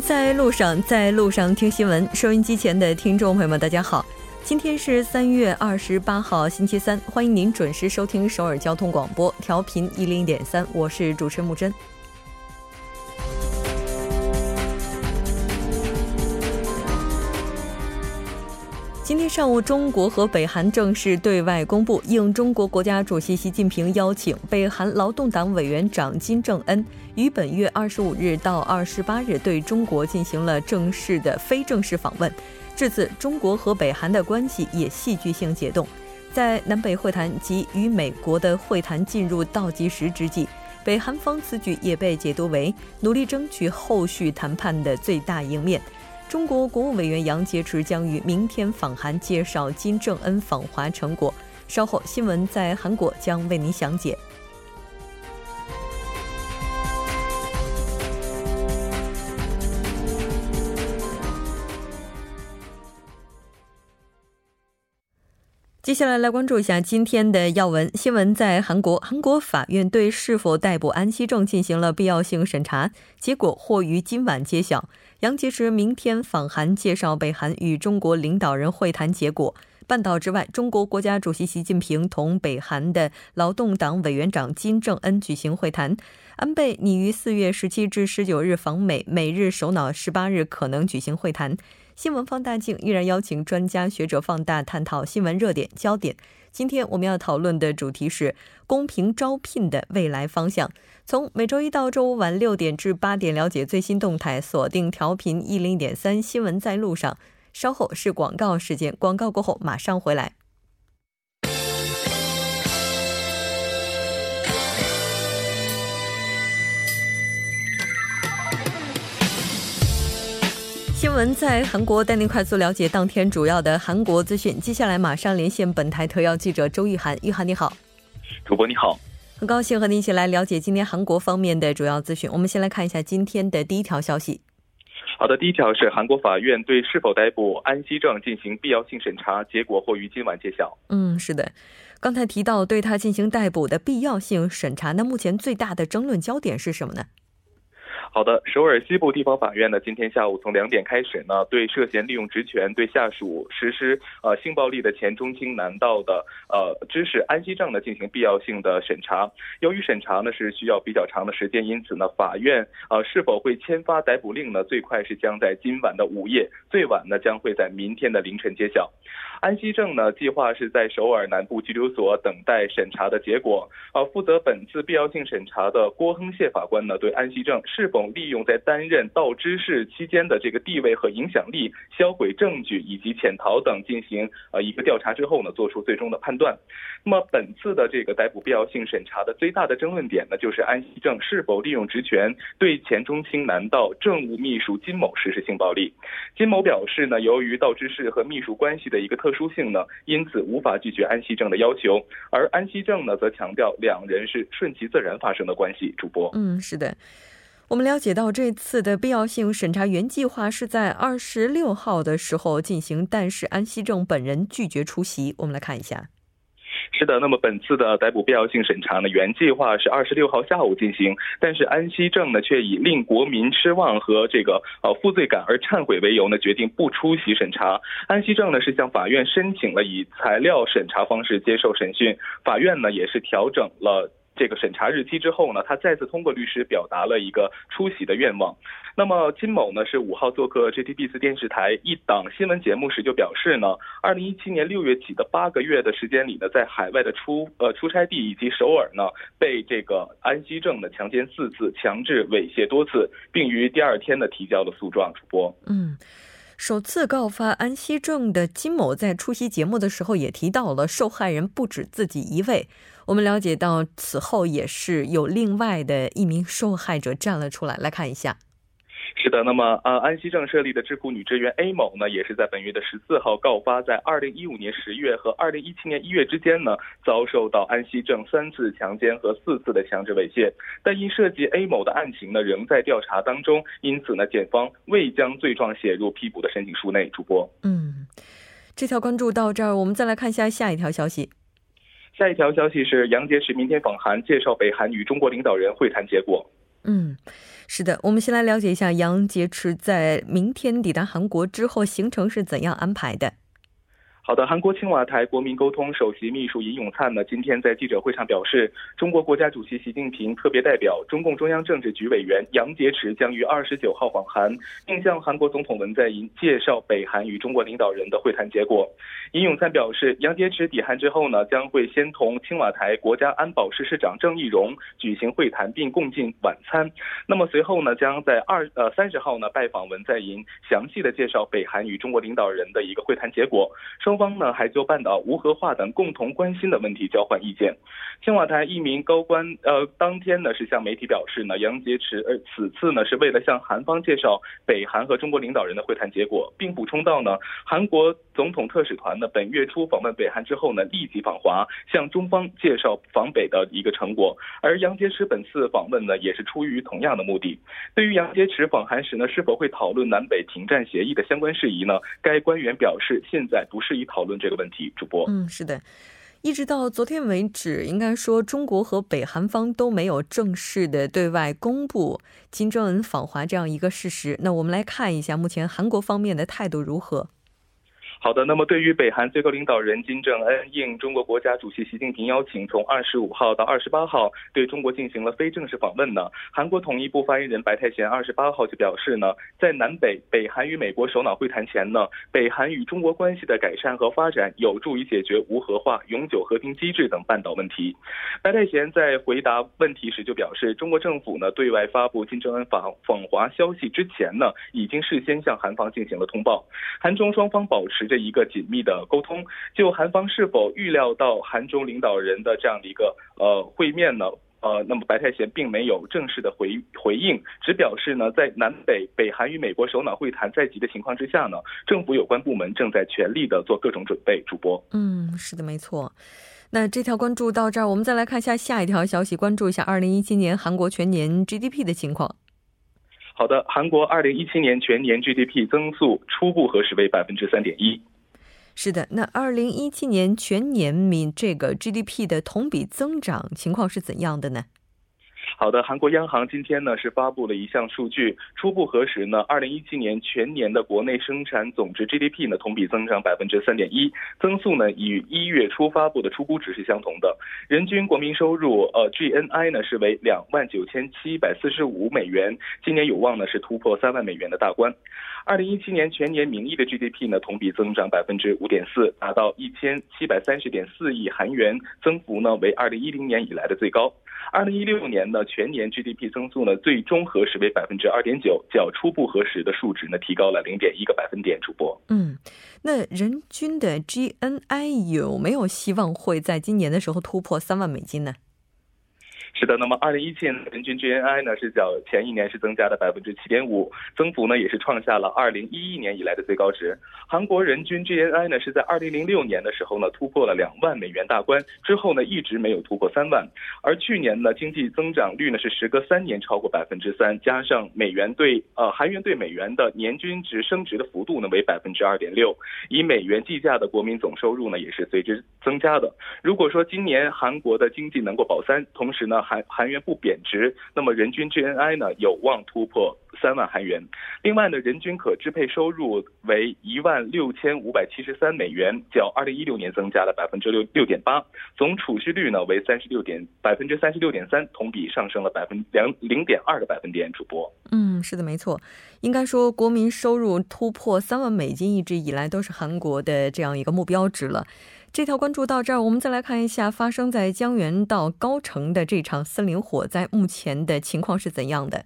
在路上，在路上听新闻。收音机前的听众朋友们，大家好，今天是三月二十八号，星期三，欢迎您准时收听首尔交通广播，调频一零点三，我是主持人木真。今天上午，中国和北韩正式对外公布，应中国国家主席习近平邀请，北韩劳动党委员长金正恩于本月二十五日到二十八日对中国进行了正式的非正式访问。至此，中国和北韩的关系也戏剧性解冻。在南北会谈及与美国的会谈进入倒计时之际，北韩方此举也被解读为努力争取后续谈判的最大赢面。中国国务委员杨洁篪将于明天访韩，介绍金正恩访华成果。稍后新闻在韩国将为您详解。接下来来关注一下今天的要闻新闻。在韩国，韩国法院对是否逮捕安熙正进行了必要性审查，结果或于今晚揭晓。杨洁篪明天访韩，介绍北韩与中国领导人会谈结果。半岛之外，中国国家主席习近平同北韩的劳动党委员长金正恩举行会谈。安倍拟于四月十七至十九日访美，美日首脑十八日可能举行会谈。新闻放大镜依然邀请专家学者放大探讨新闻热点焦点。今天我们要讨论的主题是公平招聘的未来方向。从每周一到周五晚六点至八点，了解最新动态，锁定调频一零点三新闻在路上。稍后是广告时间，广告过后马上回来。新闻在韩国，带您快速了解当天主要的韩国资讯。接下来马上连线本台特邀记者周玉涵，玉涵你好，主播你好，很高兴和您一起来了解今天韩国方面的主要资讯。我们先来看一下今天的第一条消息。好的，第一条是韩国法院对是否逮捕安熙正进行必要性审查，结果或于今晚揭晓。嗯，是的，刚才提到对他进行逮捕的必要性审查，那目前最大的争论焦点是什么呢？好的，首尔西部地方法院呢，今天下午从两点开始呢，对涉嫌利用职权对下属实施呃性暴力的前中青南道的呃知识安熙正呢进行必要性的审查。由于审查呢是需要比较长的时间，因此呢，法院呃是否会签发逮捕令呢？最快是将在今晚的午夜，最晚呢将会在明天的凌晨揭晓。安熙正呢，计划是在首尔南部拘留所等待审查的结果。呃，负责本次必要性审查的郭亨谢法官呢，对安熙正是否利用在担任道知事期间的这个地位和影响力，销毁证据以及潜逃等进行呃一个调查之后呢，做出最终的判断。那么本次的这个逮捕必要性审查的最大的争论点呢，就是安熙正是否利用职权对前中青南道政务秘书金某实施性暴力。金某表示呢，由于道知事和秘书关系的一个特殊性呢，因此无法拒绝安西正的要求。而安西正呢，则强调两人是顺其自然发生的关系。主播，嗯，是的。我们了解到，这次的必要性审查原计划是在二十六号的时候进行，但是安西正本人拒绝出席。我们来看一下。是的，那么本次的逮捕必要性审查呢，原计划是二十六号下午进行，但是安西正呢却以令国民失望和这个呃负罪感而忏悔为由呢，决定不出席审查。安西正呢是向法院申请了以材料审查方式接受审讯，法院呢也是调整了。这个审查日期之后呢，他再次通过律师表达了一个出席的愿望。那么金某呢是五号做客 JTBC 电视台一档新闻节目时就表示呢，二零一七年六月起的八个月的时间里呢，在海外的出呃出差地以及首尔呢，被这个安熙正的强奸四次，强制猥亵多次，并于第二天呢提交了诉状。主播，嗯，首次告发安熙正的金某在出席节目的时候也提到了受害人不止自己一位。我们了解到，此后也是有另外的一名受害者站了出来。来看一下，是的，那么呃，安熙正设立的智库女职员 A 某呢，也是在本月的十四号告发，在二零一五年十月和二零一七年一月之间呢，遭受到安熙正三次强奸和四次的强制猥亵，但因涉及 A 某的案情呢，仍在调查当中，因此呢，检方未将罪状写入批捕的申请书内。主播，嗯，这条关注到这儿，我们再来看一下下一条消息。下一条消息是，杨洁篪明天访韩，介绍北韩与中国领导人会谈结果。嗯，是的，我们先来了解一下杨洁篪在明天抵达韩国之后行程是怎样安排的。好的，韩国青瓦台国民沟通首席秘书尹永灿呢，今天在记者会上表示，中国国家主席习近平特别代表、中共中央政治局委员杨洁篪将于二十九号访韩，并向韩国总统文在寅介绍北韩与中国领导人的会谈结果。尹永灿表示，杨洁篪抵韩之后呢，将会先同青瓦台国家安保室室长郑义荣举行会谈，并共进晚餐。那么随后呢，将在二呃三十号呢拜访文在寅，详细的介绍北韩与中国领导人的一个会谈结果。双双方呢还就半岛无核化等共同关心的问题交换意见。青瓦台一名高官呃当天呢是向媒体表示呢，杨洁篪呃此次呢是为了向韩方介绍北韩和中国领导人的会谈结果，并补充到呢，韩国总统特使团呢本月初访问北韩之后呢立即访华，向中方介绍访北的一个成果。而杨洁篪本次访问呢也是出于同样的目的。对于杨洁篪访韩时呢是否会讨论南北停战协议的相关事宜呢？该官员表示现在不适宜。讨论这个问题，主播。嗯，是的，一直到昨天为止，应该说中国和北韩方都没有正式的对外公布金正恩访华这样一个事实。那我们来看一下目前韩国方面的态度如何。好的，那么对于北韩最高领导人金正恩应中国国家主席习近平邀请，从二十五号到二十八号对中国进行了非正式访问呢？韩国统一部发言人白泰贤二十八号就表示呢，在南北北韩与美国首脑会谈前呢，北韩与中国关系的改善和发展有助于解决无核化、永久和平机制等半岛问题。白泰贤在回答问题时就表示，中国政府呢对外发布金正恩访访华消息之前呢，已经事先向韩方进行了通报，韩中双方保持。着一个紧密的沟通，就韩方是否预料到韩中领导人的这样的一个呃会面呢？呃，那么白泰贤并没有正式的回回应，只表示呢，在南北北韩与美国首脑会谈在即的情况之下呢，政府有关部门正在全力的做各种准备。主播，嗯，是的，没错。那这条关注到这儿，我们再来看一下下一条消息，关注一下二零一七年韩国全年 GDP 的情况。好的，韩国二零一七年全年 GDP 增速初步核实为百分之三点一。是的，那二零一七年全年民这个 GDP 的同比增长情况是怎样的呢？好的，韩国央行今天呢是发布了一项数据，初步核实呢，二零一七年全年的国内生产总值 GDP 呢同比增长百分之三点一，增速呢与一月初发布的初估值是相同的。人均国民收入呃 GNI 呢是为两万九千七百四十五美元，今年有望呢是突破三万美元的大关。二零一七年全年名义的 GDP 呢同比增长百分之五点四，达到一千七百三十点四亿韩元，增幅呢为二零一零年以来的最高。二零一六年呢，全年 GDP 增速呢，最终核实为百分之二点九，较初步核实的数值呢，提高了零点一个百分点。主播，嗯，那人均的 GNI 有没有希望会在今年的时候突破三万美金呢？是的，那么二零一七年人均 GNI 呢是较前一年是增加了百分之七点五，增幅呢也是创下了二零一一年以来的最高值。韩国人均 GNI 呢是在二零零六年的时候呢突破了两万美元大关，之后呢一直没有突破三万。而去年呢经济增长率呢是时隔三年超过百分之三，加上美元对呃韩元对美元的年均值升值的幅度呢为百分之二点六，以美元计价的国民总收入呢也是随之增加的。如果说今年韩国的经济能够保三，同时呢。韩韩元不贬值，那么人均 GNI 呢有望突破三万韩元。另外呢，人均可支配收入为一万六千五百七十三美元，较二零一六年增加了百分之六六点八。总储蓄率呢为三十六点百分之三十六点三，同比上升了百分两零点二个百分点。主播，嗯，是的，没错。应该说，国民收入突破三万美金，一直以来都是韩国的这样一个目标值了。这条关注到这儿，我们再来看一下发生在江原道高城的这场森林火灾，目前的情况是怎样的？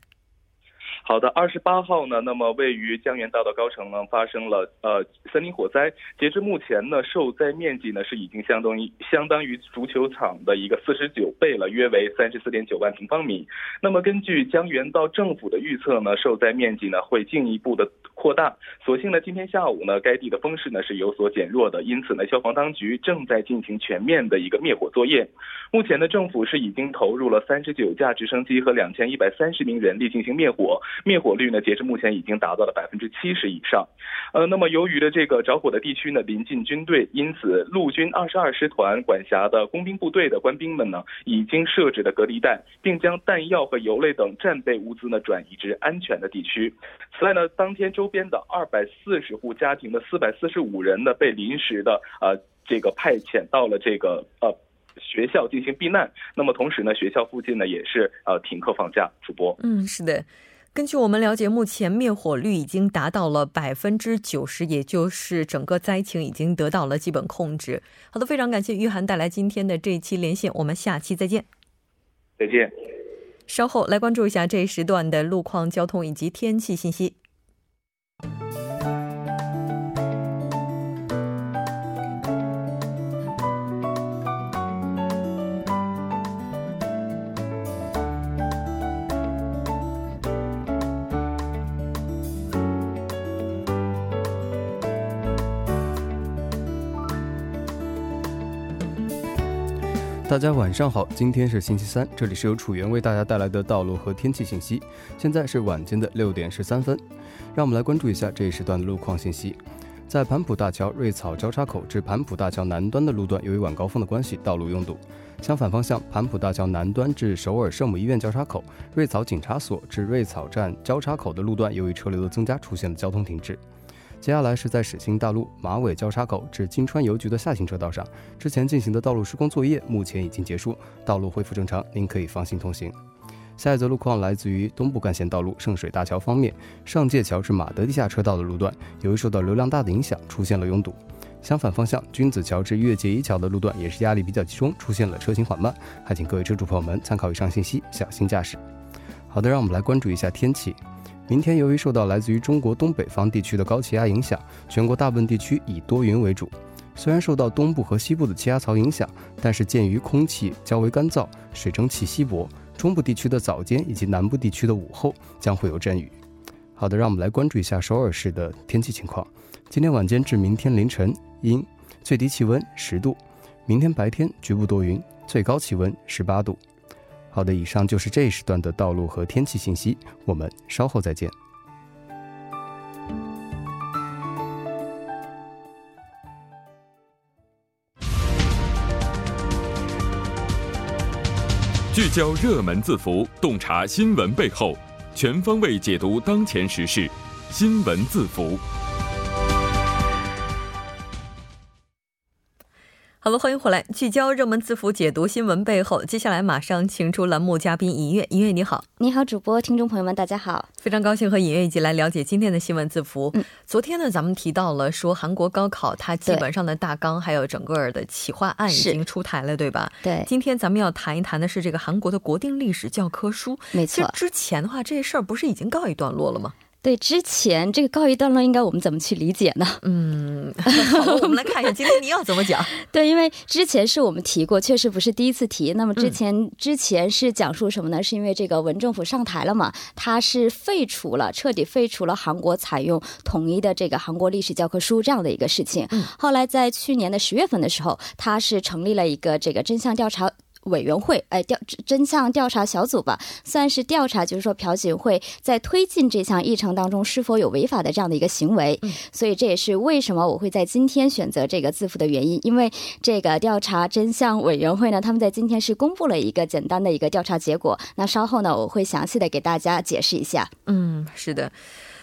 好的，二十八号呢，那么位于江原道的高城呢发生了呃森林火灾，截至目前呢，受灾面积呢是已经相当于相当于足球场的一个四十九倍了，约为三十四点九万平方米。那么根据江原道政府的预测呢，受灾面积呢会进一步的。扩大。所幸呢，今天下午呢，该地的风势呢是有所减弱的，因此呢，消防当局正在进行全面的一个灭火作业。目前呢，政府是已经投入了三十九架直升机和两千一百三十名人力进行灭火，灭火率呢，截至目前已经达到了百分之七十以上。呃，那么由于的这个着火的地区呢临近军队，因此陆军二十二师团管辖的工兵部队的官兵们呢，已经设置了隔离带，并将弹药和油类等战备物资呢转移至安全的地区。此外呢，当天周边的二百四十户家庭的四百四十五人呢，被临时的呃这个派遣到了这个呃。学校进行避难，那么同时呢，学校附近呢也是呃停课放假。主播，嗯，是的。根据我们了解，目前灭火率已经达到了百分之九十，也就是整个灾情已经得到了基本控制。好的，非常感谢玉涵带来今天的这一期连线，我们下期再见。再见。稍后来关注一下这一时段的路况、交通以及天气信息。大家晚上好，今天是星期三，这里是由楚源为大家带来的道路和天气信息。现在是晚间的六点十三分，让我们来关注一下这一时段的路况信息。在盘浦大桥瑞草交叉口至盘浦大桥南端的路段，由于晚高峰的关系，道路拥堵。相反方向，盘浦大桥南端至首尔圣母医院交叉口、瑞草警察所至瑞草站交叉口的路段，由于车流的增加，出现了交通停滞。接下来是在始兴大路马尾交叉口至金川邮局的下行车道上，之前进行的道路施工作业目前已经结束，道路恢复正常，您可以放心通行。下一则路况来自于东部干线道路圣水大桥方面，上界桥至马德地下车道的路段，由于受到流量大的影响，出现了拥堵。相反方向，君子桥至越界一桥的路段也是压力比较集中，出现了车行缓慢，还请各位车主朋友们参考以上信息，小心驾驶。好的，让我们来关注一下天气。明天由于受到来自于中国东北方地区的高气压影响，全国大部分地区以多云为主。虽然受到东部和西部的气压槽影响，但是鉴于空气较为干燥，水蒸气稀薄，中部地区的早间以及南部地区的午后将会有阵雨。好的，让我们来关注一下首尔市的天气情况。今天晚间至明天凌晨阴，最低气温十度；明天白天局部多云，最高气温十八度。好的，以上就是这一时段的道路和天气信息，我们稍后再见。聚焦热门字符，洞察新闻背后，全方位解读当前时事，新闻字符。好了，欢迎回来，聚焦热门字符，解读新闻背后。接下来马上请出栏目嘉宾尹月，尹月你好，你好，主播，听众朋友们，大家好，非常高兴和尹月一起来了解今天的新闻字符。嗯，昨天呢，咱们提到了说韩国高考，它基本上的大纲还有整个的企划案已经出台了，对吧？对。今天咱们要谈一谈的是这个韩国的国定历史教科书。没错。之前的话，这事儿不是已经告一段落了吗？对，之前这个告一段落，应该我们怎么去理解呢？嗯，好，我们来看一下今天你要怎么讲。对，因为之前是我们提过，确实不是第一次提。那么之前之前是讲述什么呢？是因为这个文政府上台了嘛？他是废除了，彻底废除了韩国采用统一的这个韩国历史教科书这样的一个事情。后来在去年的十月份的时候，他是成立了一个这个真相调查。委员会，哎，调真相调查小组吧，算是调查，就是说朴槿惠在推进这项议程当中是否有违法的这样的一个行为。嗯，所以这也是为什么我会在今天选择这个字符的原因，因为这个调查真相委员会呢，他们在今天是公布了一个简单的一个调查结果。那稍后呢，我会详细的给大家解释一下。嗯，是的。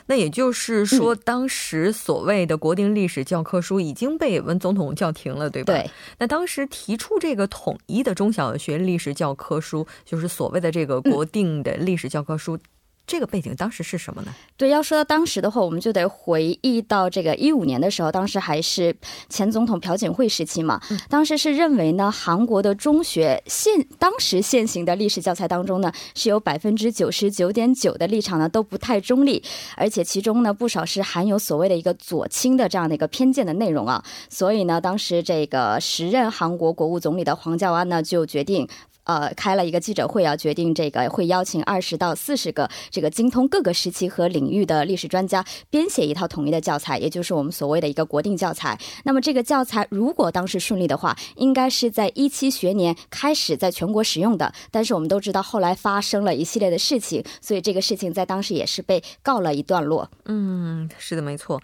那也就是说，当时所谓的国定历史教科书已经被文总统叫停了，对吧？对。那当时提出这个统一的中小学历史教科书，就是所谓的这个国定的历史教科书。这个背景当时是什么呢？对，要说到当时的话，我们就得回忆到这个一五年的时候，当时还是前总统朴槿惠时期嘛。当时是认为呢，韩国的中学现当时现行的历史教材当中呢，是有百分之九十九点九的立场呢都不太中立，而且其中呢不少是含有所谓的一个左倾的这样的一个偏见的内容啊。所以呢，当时这个时任韩国国务总理的黄教安呢就决定。呃开了一个记者会啊，决定这个会邀请二十到四十个这个精通各个时期和领域的历史专家编写一套统一的教材，也就是我们所谓的一个国定教材。那么这个教材如果当时顺利的话，应该是在一七学年开始在全国使用的。但是我们都知道后来发生了一系列的事情，所以这个事情在当时也是被告了一段落。嗯，是的，没错。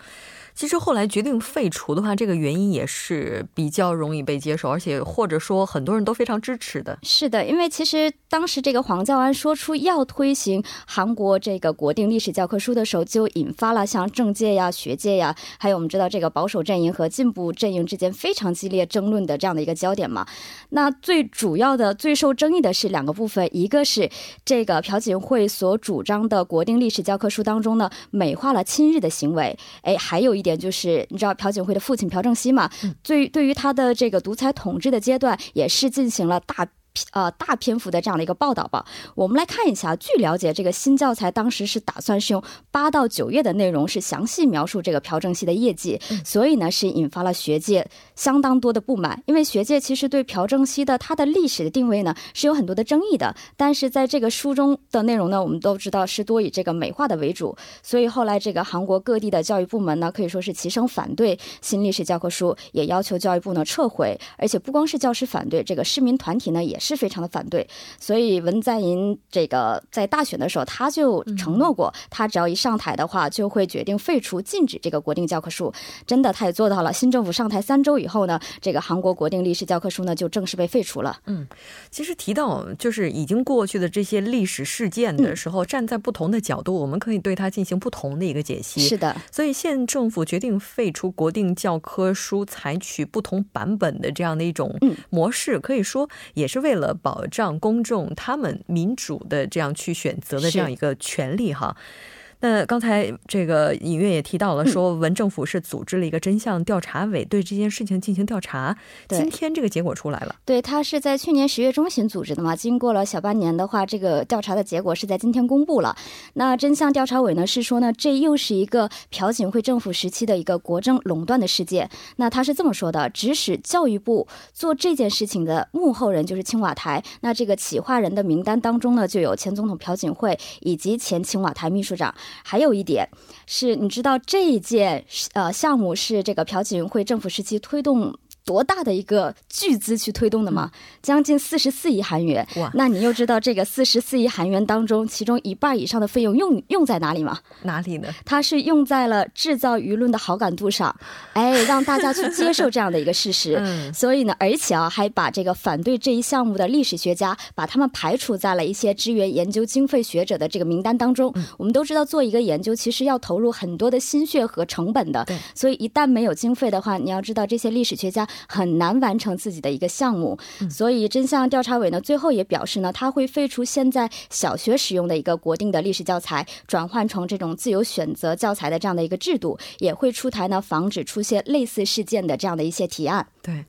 其实后来决定废除的话，这个原因也是比较容易被接受，而且或者说很多人都非常支持的。是的，因为其实当时这个黄教安说出要推行韩国这个国定历史教科书的时候，就引发了像政界呀、学界呀，还有我们知道这个保守阵营和进步阵营之间非常激烈争论的这样的一个焦点嘛。那最主要的、最受争议的是两个部分，一个是这个朴槿惠所主张的国定历史教科书当中呢，美化了亲日的行为，哎，还有一。点就是，你知道朴槿惠的父亲朴正熙嘛？对，对于他的这个独裁统治的阶段，也是进行了大。呃，大篇幅的这样的一个报道吧，我们来看一下。据了解，这个新教材当时是打算是用八到九页的内容，是详细描述这个朴正熙的业绩，所以呢，是引发了学界相当多的不满。因为学界其实对朴正熙的他的历史的定位呢是有很多的争议的，但是在这个书中的内容呢，我们都知道是多以这个美化的为主，所以后来这个韩国各地的教育部门呢，可以说是齐声反对新历史教科书，也要求教育部呢撤回。而且不光是教师反对，这个市民团体呢也。是非常的反对，所以文在寅这个在大选的时候，他就承诺过，他只要一上台的话，就会决定废除、禁止这个国定教科书。真的，他也做到了。新政府上台三周以后呢，这个韩国国定历史教科书呢就正式被废除了。嗯，其实提到就是已经过去的这些历史事件的时候，站在不同的角度，我们可以对它进行不同的一个解析。是的，所以现政府决定废除国定教科书，采取不同版本的这样的一种模式，可以说也是为。为了保障公众他们民主的这样去选择的这样一个权利哈。那刚才这个尹月也提到了，说文政府是组织了一个真相调查委，对这件事情进行调查。今天这个结果出来了。对他是在去年十月中旬组织的嘛，经过了小半年的话，这个调查的结果是在今天公布了。那真相调查委呢是说呢，这又是一个朴槿惠政府时期的一个国政垄断的事件。那他是这么说的：指使教育部做这件事情的幕后人就是青瓦台。那这个企划人的名单当中呢，就有前总统朴槿惠以及前青瓦台秘书长。还有一点是，你知道这一件呃项目是这个朴槿惠政府时期推动。多大的一个巨资去推动的吗？将近四十四亿韩元。哇！那你又知道这个四十四亿韩元当中，其中一半以上的费用用用在哪里吗？哪里呢？它是用在了制造舆论的好感度上，哎，让大家去接受这样的一个事实。嗯。所以呢，而且啊，还把这个反对这一项目的历史学家，把他们排除在了一些支援研究经费学者的这个名单当中。嗯。我们都知道，做一个研究其实要投入很多的心血和成本的。对。所以一旦没有经费的话，你要知道这些历史学家。很难完成自己的一个项目，所以真相调查委呢，最后也表示呢，他会废除现在小学使用的一个国定的历史教材，转换成这种自由选择教材的这样的一个制度，也会出台呢，防止出现类似事件的这样的一些提案。对，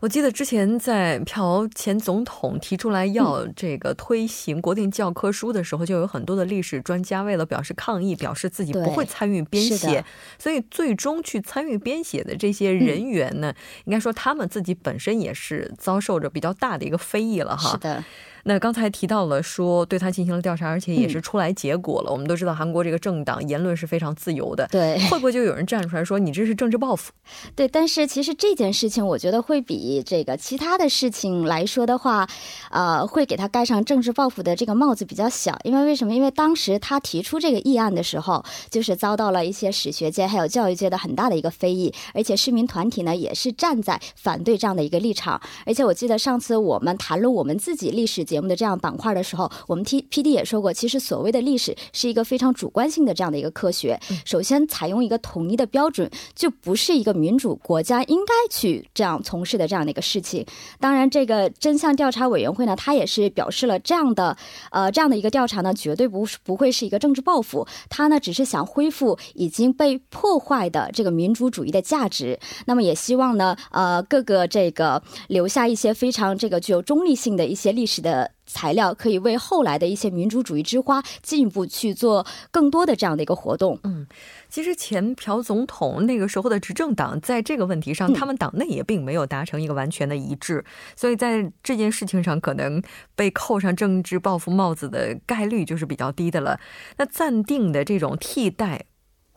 我记得之前在朴前总统提出来要这个推行国定教科书的时候，就有很多的历史专家为了表示抗议，表示自己不会参与编写，所以最终去参与编写的这些人员呢，应该说他们自己本身也是遭受着比较大的一个非议了哈。是的。那刚才提到了说对他进行了调查，而且也是出来结果了。我们都知道韩国这个政党言论是非常自由的，对，会不会就有人站出来说你这是政治报复？对，但是其实这件事情，我觉得会比这个其他的事情来说的话，呃，会给他盖上政治报复的这个帽子比较小。因为为什么？因为当时他提出这个议案的时候，就是遭到了一些史学界还有教育界的很大的一个非议，而且市民团体呢也是站在反对这样的一个立场。而且我记得上次我们谈论我们自己历史。节目的这样板块的时候，我们 T P D 也说过，其实所谓的历史是一个非常主观性的这样的一个科学。首先，采用一个统一的标准，就不是一个民主国家应该去这样从事的这样的一个事情。当然，这个真相调查委员会呢，他也是表示了这样的呃这样的一个调查呢，绝对不不会是一个政治报复，他呢只是想恢复已经被破坏的这个民主主义的价值。那么也希望呢，呃各个这个留下一些非常这个具有中立性的一些历史的。的材料，可以为后来的一些民主主义之花进一步去做更多的这样的一个活动。嗯，其实前朴总统那个时候的执政党在这个问题上，他们党内也并没有达成一个完全的一致，所以在这件事情上，可能被扣上政治报复帽子的概率就是比较低的了。那暂定的这种替代。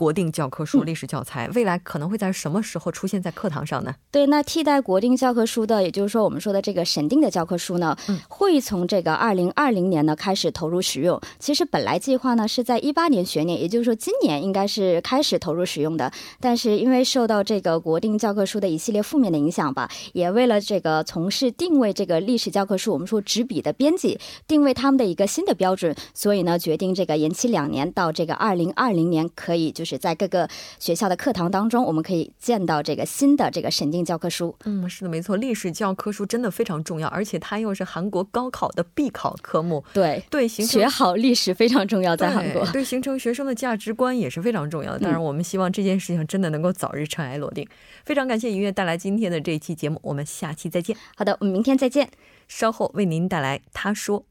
国定教科书历史教材未来可能会在什么时候出现在课堂上呢？对，那替代国定教科书的，也就是说我们说的这个审定的教科书呢，会从这个二零二零年呢开始投入使用。其实本来计划呢是在一八年学年，也就是说今年应该是开始投入使用的。但是因为受到这个国定教科书的一系列负面的影响吧，也为了这个从事定位这个历史教科书，我们说纸笔的编辑定位他们的一个新的标准，所以呢决定这个延期两年到这个二零二零年可以就是。是在各个学校的课堂当中，我们可以见到这个新的这个审定教科书。嗯，是的，没错，历史教科书真的非常重要，而且它又是韩国高考的必考科目。对对，学好历史非常重要，在韩国，对形成学生的价值观也是非常重要的。当然，我们希望这件事情真的能够早日尘埃落定。非常感谢音乐带来今天的这一期节目，我们下期再见。好的，我们明天再见。稍后为您带来他说。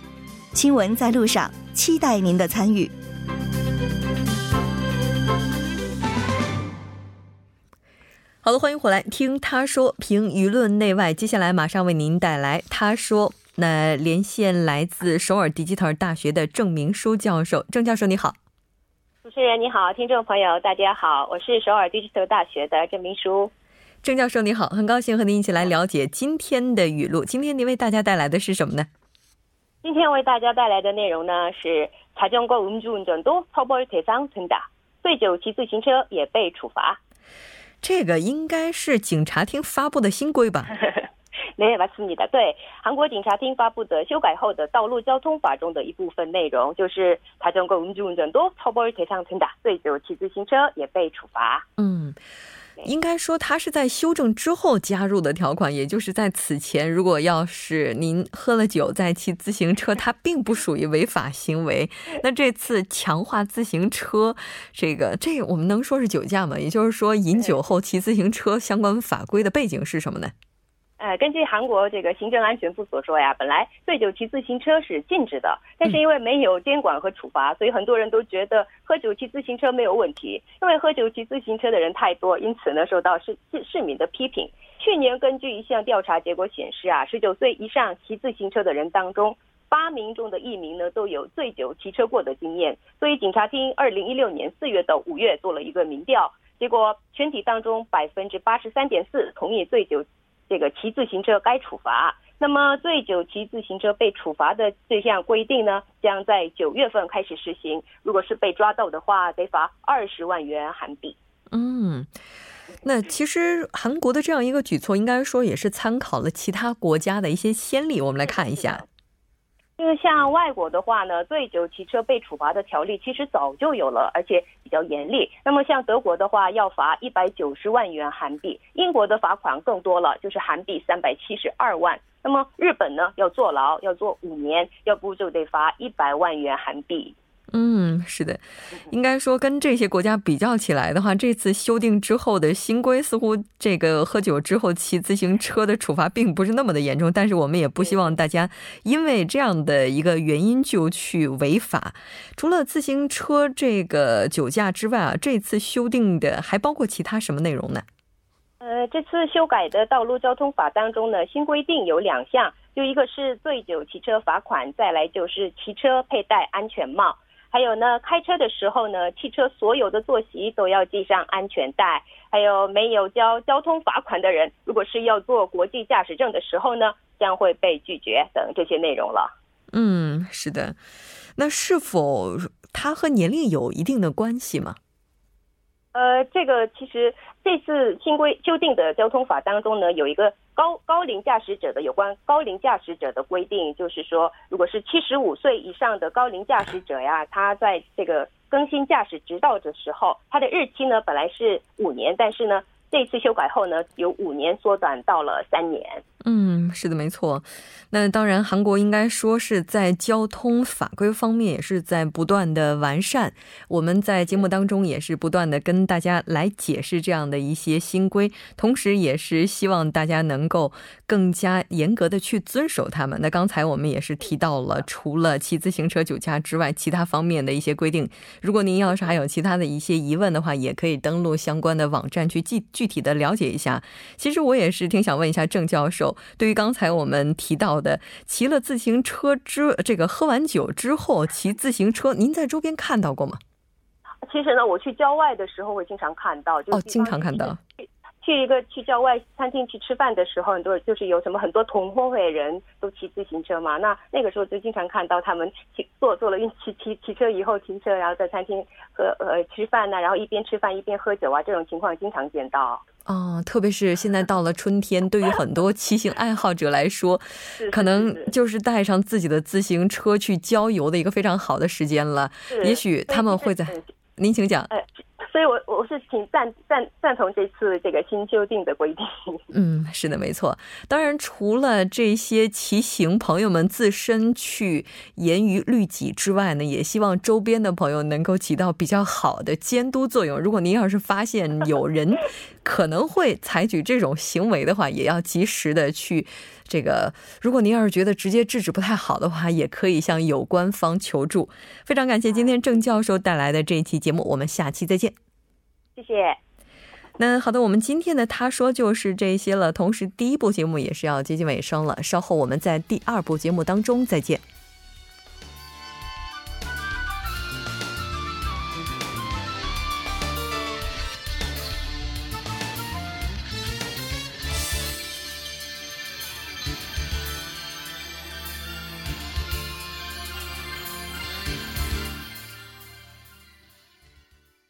新闻在路上，期待您的参与。好的，欢迎回来听他说评舆论内外。接下来马上为您带来他说。那连线来自首尔迪吉特尔大学的郑明书教授，郑教授你好。主持人你好，听众朋友大家好，我是首尔迪吉特尔大学的郑明书。郑教授你好，很高兴和您一起来了解今天的语录。今天您为大家带来的是什么呢？今天为大家带来的内容呢是자전거음주운전도처벌대상된다醉酒骑自行车也被处罚。这个应该是警察厅发布的新规吧？네맞습니다对，韩国警察厅发布的修改后的道路交通法中的一部分内容，就是자전거음주운전도처벌대상된다醉酒骑自行车也被处罚。嗯。 应该说，它是在修正之后加入的条款，也就是在此前，如果要是您喝了酒再骑自行车，它并不属于违法行为。那这次强化自行车，这个这我们能说是酒驾吗？也就是说，饮酒后骑自行车相关法规的背景是什么呢？呃，根据韩国这个行政安全部所说呀，本来醉酒骑自行车是禁止的，但是因为没有监管和处罚，所以很多人都觉得喝酒骑自行车没有问题。因为喝酒骑自行车的人太多，因此呢受到市市市民的批评。去年根据一项调查结果显示啊，十九岁以上骑自行车的人当中，八名中的一名呢都有醉酒骑车过的经验。所以警察厅二零一六年四月到五月做了一个民调，结果全体当中百分之八十三点四同意醉酒。这个骑自行车该处罚。那么醉酒骑自行车被处罚的这项规定呢，将在九月份开始实行。如果是被抓到的话，得罚二十万元韩币。嗯，那其实韩国的这样一个举措，应该说也是参考了其他国家的一些先例。我们来看一下。因为像外国的话呢，醉酒骑车被处罚的条例其实早就有了，而且比较严厉。那么像德国的话，要罚一百九十万元韩币；英国的罚款更多了，就是韩币三百七十二万。那么日本呢，要坐牢，要坐五年，要不就得罚一百万元韩币。嗯，是的，应该说跟这些国家比较起来的话，这次修订之后的新规似乎这个喝酒之后骑自行车的处罚并不是那么的严重，但是我们也不希望大家因为这样的一个原因就去违法。除了自行车这个酒驾之外啊，这次修订的还包括其他什么内容呢？呃，这次修改的道路交通法当中呢，新规定有两项，就一个是醉酒骑车罚款，再来就是骑车佩戴安全帽。还有呢，开车的时候呢，汽车所有的坐席都要系上安全带。还有没有交交通罚款的人，如果是要做国际驾驶证的时候呢，将会被拒绝等这些内容了。嗯，是的。那是否它和年龄有一定的关系吗？呃，这个其实这次新规修订的交通法当中呢，有一个高高龄驾驶者的有关高龄驾驶者的规定，就是说，如果是七十五岁以上的高龄驾驶者呀，他在这个更新驾驶执照的时候，他的日期呢本来是五年，但是呢。这次修改后呢，由五年缩短到了三年。嗯，是的，没错。那当然，韩国应该说是在交通法规方面也是在不断的完善。我们在节目当中也是不断的跟大家来解释这样的一些新规，同时也是希望大家能够更加严格的去遵守他们。那刚才我们也是提到了，除了骑自行车酒驾之外，其他方面的一些规定。如果您要是还有其他的一些疑问的话，也可以登录相关的网站去具。具体的了解一下，其实我也是挺想问一下郑教授，对于刚刚才我们提到的骑了自行车之这个喝完酒之后骑自行车，您在周边看到过吗？其实呢，我去郊外的时候会经常看到，哦，经常看到。去一个去郊外餐厅去吃饭的时候，很多就是有什么很多同伙的人都骑自行车嘛。那那个时候就经常看到他们骑坐坐了运骑骑骑车以后停车，然后在餐厅喝呃吃饭呐，然后一边吃饭一边喝酒啊，这种情况经常见到。哦，特别是现在到了春天，对于很多骑行爱好者来说，可能就是带上自己的自行车去郊游的一个非常好的时间了。也许他们会在，您请讲。所以，我我是挺赞赞赞同这次这个新修订的规定。嗯，是的，没错。当然，除了这些骑行朋友们自身去严于律己之外呢，也希望周边的朋友能够起到比较好的监督作用。如果您要是发现有人可能会采取这种行为的话，也要及时的去。这个，如果您要是觉得直接制止不太好的话，也可以向有关方求助。非常感谢今天郑教授带来的这一期节目，我们下期再见。谢谢。那好的，我们今天的他说就是这些了。同时，第一部节目也是要接近尾声了，稍后我们在第二部节目当中再见。